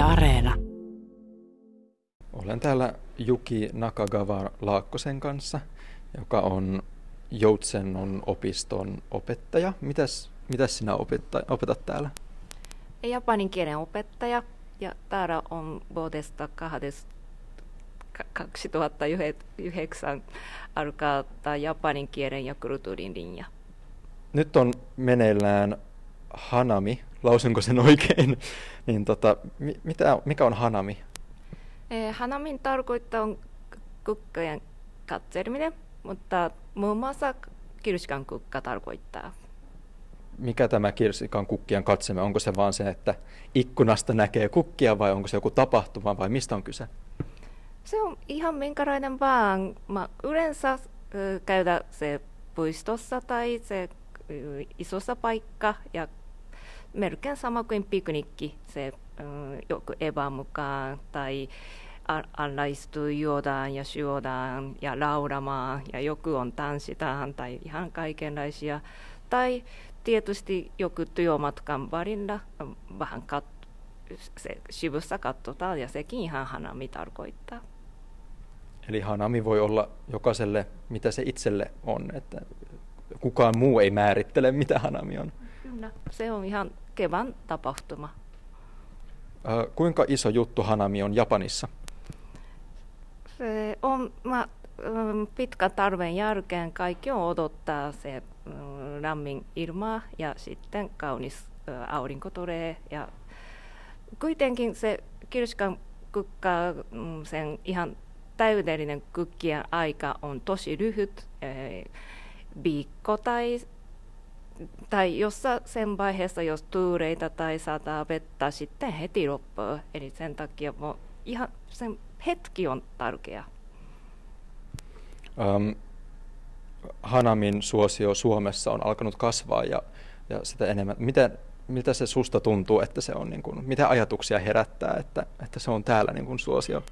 Yle Areena. Olen täällä Juki Nakagawa Laakkosen kanssa, joka on Joutsennon opiston opettaja. Mitäs, mitäs sinä opetta, opetat täällä? Japanin kielen opettaja ja täällä on vuodesta 2009 alkaa tämä japanin kielen ja kulttuurin linja. Nyt on meneillään Hanami, lausunko sen oikein? niin tota, mitä, mikä on Hanami? Eh, Hanamin tarkoittaa on kukkojen katseleminen, mutta muun muassa kirskan kukka tarkoittaa. Mikä tämä kirsikan kukkien katsemme? Onko se vaan se, että ikkunasta näkee kukkia vai onko se joku tapahtuma vai mistä on kyse? Se on ihan minkälainen vaan. Mä yleensä käydä se puistossa tai se isossa paikka ja melkein sama kuin piknikki, se äh, joku eva mukaan tai alla istuu, juodaan ja syödään ja laulamaan ja joku on tanssitaan tai ihan kaikenlaisia. Tai tietysti joku työmatkan varilla vähän kat- se sivussa katsotaan ja sekin ihan hanami tarkoittaa. Eli hanami voi olla jokaiselle, mitä se itselle on, että kukaan muu ei määrittele, mitä hanami on. Kyllä, se on ihan kevään tapahtuma. Äh, kuinka iso juttu hanami on Japanissa? Se on, mä, pitkän tarven jälkeen kaikki on odottaa se lämmin ilma ja sitten kaunis aurinko tulee. Ja kuitenkin se kirskan kukka, mm, sen ihan täydellinen kukkien aika on tosi lyhyt, viikko tai, tai jossa sen vaiheessa, jos tuureita tai sataa vettä, sitten heti loppuu. Eli sen takia ihan sen hetki on tärkeä. Um, Hanamin suosio Suomessa on alkanut kasvaa ja, ja sitä enemmän. Miten, miltä se susta tuntuu, että se on, niin kuin, mitä ajatuksia herättää, että, että se on täällä niin kuin suosio?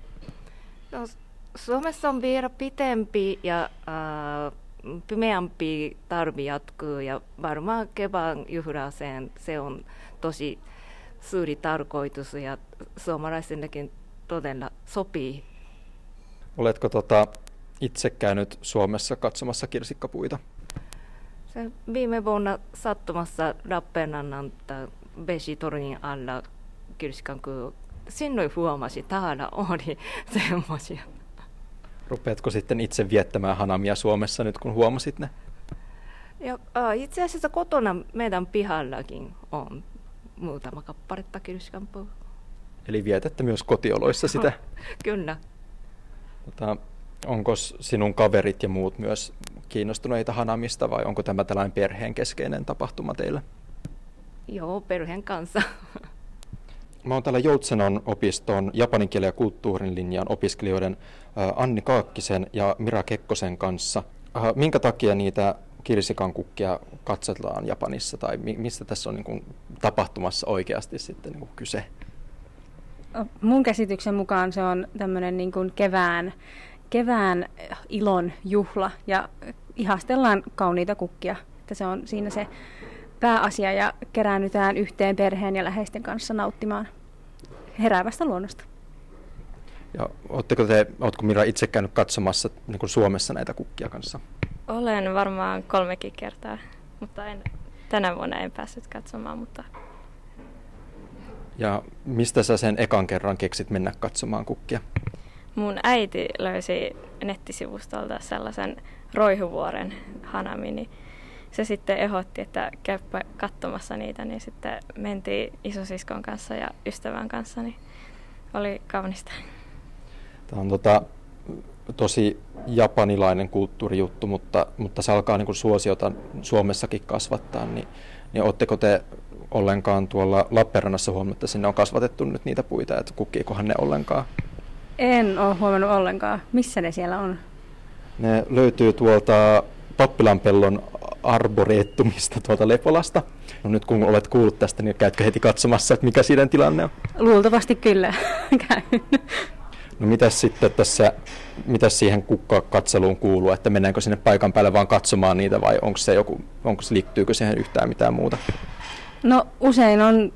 No, Suomessa on vielä pitempi ja äh, pimeämpi tarvi jatkuu ja varmaan kevään juhlaseen se on tosi suuri tarkoitus ja suomalaisennekin todella sopii. Oletko tota, itse käynyt Suomessa katsomassa kirsikkapuita? Se viime vuonna sattumassa Lappeenrannan Besitornin alla kirsikan kun sinne huomasi, täällä oli semmoisia. Rupeatko sitten itse viettämään hanamia Suomessa nyt, kun huomasit ne? Ja, äh, itse asiassa kotona meidän pihallakin on muutama kapparetta kirskanpuu. Eli vietätte myös kotioloissa sitä? Kyllä. Tota, onko sinun kaverit ja muut myös kiinnostuneita Hanamista vai onko tämä tällainen perheen keskeinen tapahtuma teille? Joo, perheen kanssa. Mä oon täällä Joutsenon opiston japanin kielen ja kulttuurin linjan opiskelijoiden Anni Kaakkisen ja Mira Kekkosen kanssa. Minkä takia niitä kirsikan kukkia katsotaan Japanissa tai mistä tässä on niin kuin tapahtumassa oikeasti sitten niin kuin kyse? Mun käsityksen mukaan se on tämmöinen niin kuin kevään, kevään ilon juhla ja ihastellaan kauniita kukkia. Että se on siinä se pääasia ja keräännytään yhteen perheen ja läheisten kanssa nauttimaan heräävästä luonnosta. Ja ootteko te, ootko Mira itse käynyt katsomassa niin kuin Suomessa näitä kukkia kanssa? Olen varmaan kolmekin kertaa, mutta en, tänä vuonna en päässyt katsomaan, mutta ja mistä sä sen ekan kerran keksit mennä katsomaan kukkia? Mun äiti löysi nettisivustolta sellaisen roihuvuoren hanami, niin se sitten ehdotti, että käypä katsomassa niitä, niin sitten mentiin isosiskon kanssa ja ystävän kanssa, niin oli kaunista. Tämä on tota, tosi japanilainen kulttuurijuttu, mutta, mutta se alkaa niin kuin suosiota Suomessakin kasvattaa, niin, niin oletteko te ollenkaan tuolla Lappeenrannassa huomannut, että sinne on kasvatettu nyt niitä puita, että kukkiikohan ne ollenkaan? En ole huomannut ollenkaan. Missä ne siellä on? Ne löytyy tuolta Pappilanpellon arboreettumista tuolta Lepolasta. No nyt kun olet kuullut tästä, niin käytkö heti katsomassa, että mikä siinä tilanne on? Luultavasti kyllä käyn. No mitäs sitten tässä, mitä siihen kukkakatseluun kuuluu, että mennäänkö sinne paikan päälle vaan katsomaan niitä vai onko se joku, onko se, liittyykö siihen yhtään mitään muuta? No usein on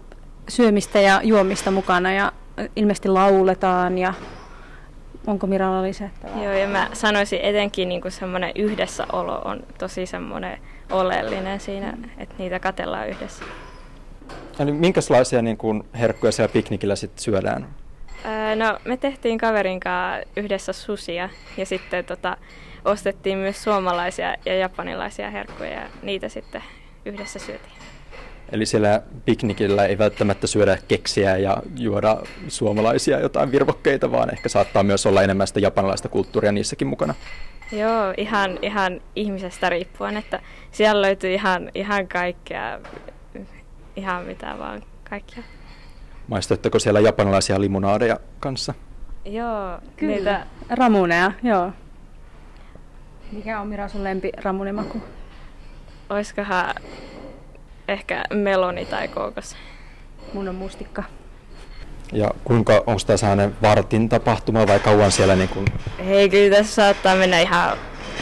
syömistä ja juomista mukana ja ilmeisesti lauletaan ja onko Miralla lisättävää? Joo, ja mä sanoisin etenkin niin kuin semmoinen yhdessäolo on tosi semmoinen oleellinen siinä, että niitä katellaan yhdessä. Eli minkälaisia niin kuin herkkuja siellä piknikillä sitten syödään? Öö, no, me tehtiin kaverin kanssa yhdessä susia ja sitten tota, ostettiin myös suomalaisia ja japanilaisia herkkuja ja niitä sitten yhdessä syötiin. Eli siellä piknikillä ei välttämättä syödä keksiä ja juoda suomalaisia jotain virvokkeita, vaan ehkä saattaa myös olla enemmän sitä japanilaista kulttuuria niissäkin mukana. Joo, ihan, ihan ihmisestä riippuen, että siellä löytyy ihan, ihan kaikkea, ihan mitä vaan, kaikkia. Maistoitteko siellä japanilaisia limonaadeja kanssa? Joo, Kyllä. niitä, Ramuneja, joo. Mikä on Mira sun lempi ramunimaku? oiskohan ehkä meloni tai kookos. Mun on mustikka. Ja kuinka, onko tämä sellainen vartin tapahtuma vai kauan siellä niin kuin, Hei, kyllä tässä saattaa mennä ihan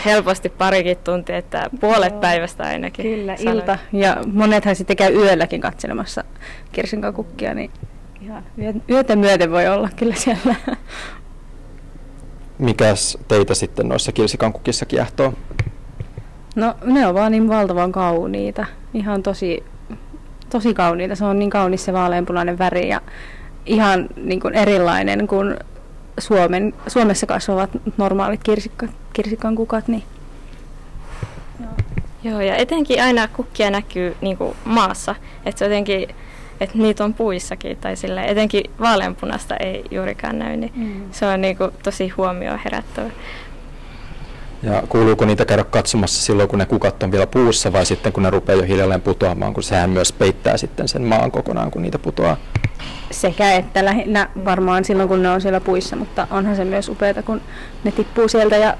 helposti parikin tuntia, että puolet Joo. päivästä ainakin. Kyllä, sanoin. ilta. Ja monethan sitten käy yölläkin katselemassa kirsinkakukkia, niin ihan yö- yötä myöten voi olla kyllä siellä. mikäs teitä sitten noissa kirsikankukissa kiehtoo? No ne on vaan niin valtavan kauniita. Ihan tosi, tosi kauniita. Se on niin kaunis se vaaleanpunainen väri ja ihan niin kuin erilainen kuin Suomen, Suomessa kasvavat normaalit kirsikka, kirsikan kukat. Niin. Joo, ja etenkin aina kukkia näkyy niin kuin maassa, että se jotenkin, että niitä on puissakin, tai sille, etenkin vaaleanpunasta ei juurikaan näy, niin Mm. se on niin kuin tosi huomioon herättävä. Ja kuuluuko niitä käydä katsomassa silloin, kun ne kukat on vielä puussa vai sitten kun ne rupeaa jo hiljalleen putoamaan, kun sehän myös peittää sitten sen maan kokonaan, kun niitä putoaa? Sekä että lähinnä varmaan silloin, kun ne on siellä puissa, mutta onhan se myös upeata, kun ne tippuu sieltä ja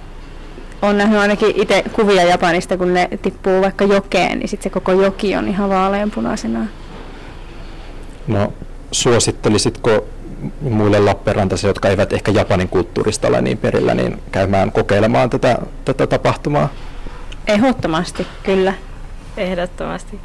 on nähnyt ainakin itse kuvia Japanista, kun ne tippuu vaikka jokeen, niin sitten se koko joki on ihan vaaleanpunaisena. No, suosittelisitko muille Lappeenrantaisille, jotka eivät ehkä Japanin kulttuurista ole niin perillä, niin käymään kokeilemaan tätä, tätä tapahtumaa? Ehdottomasti, kyllä. Ehdottomasti.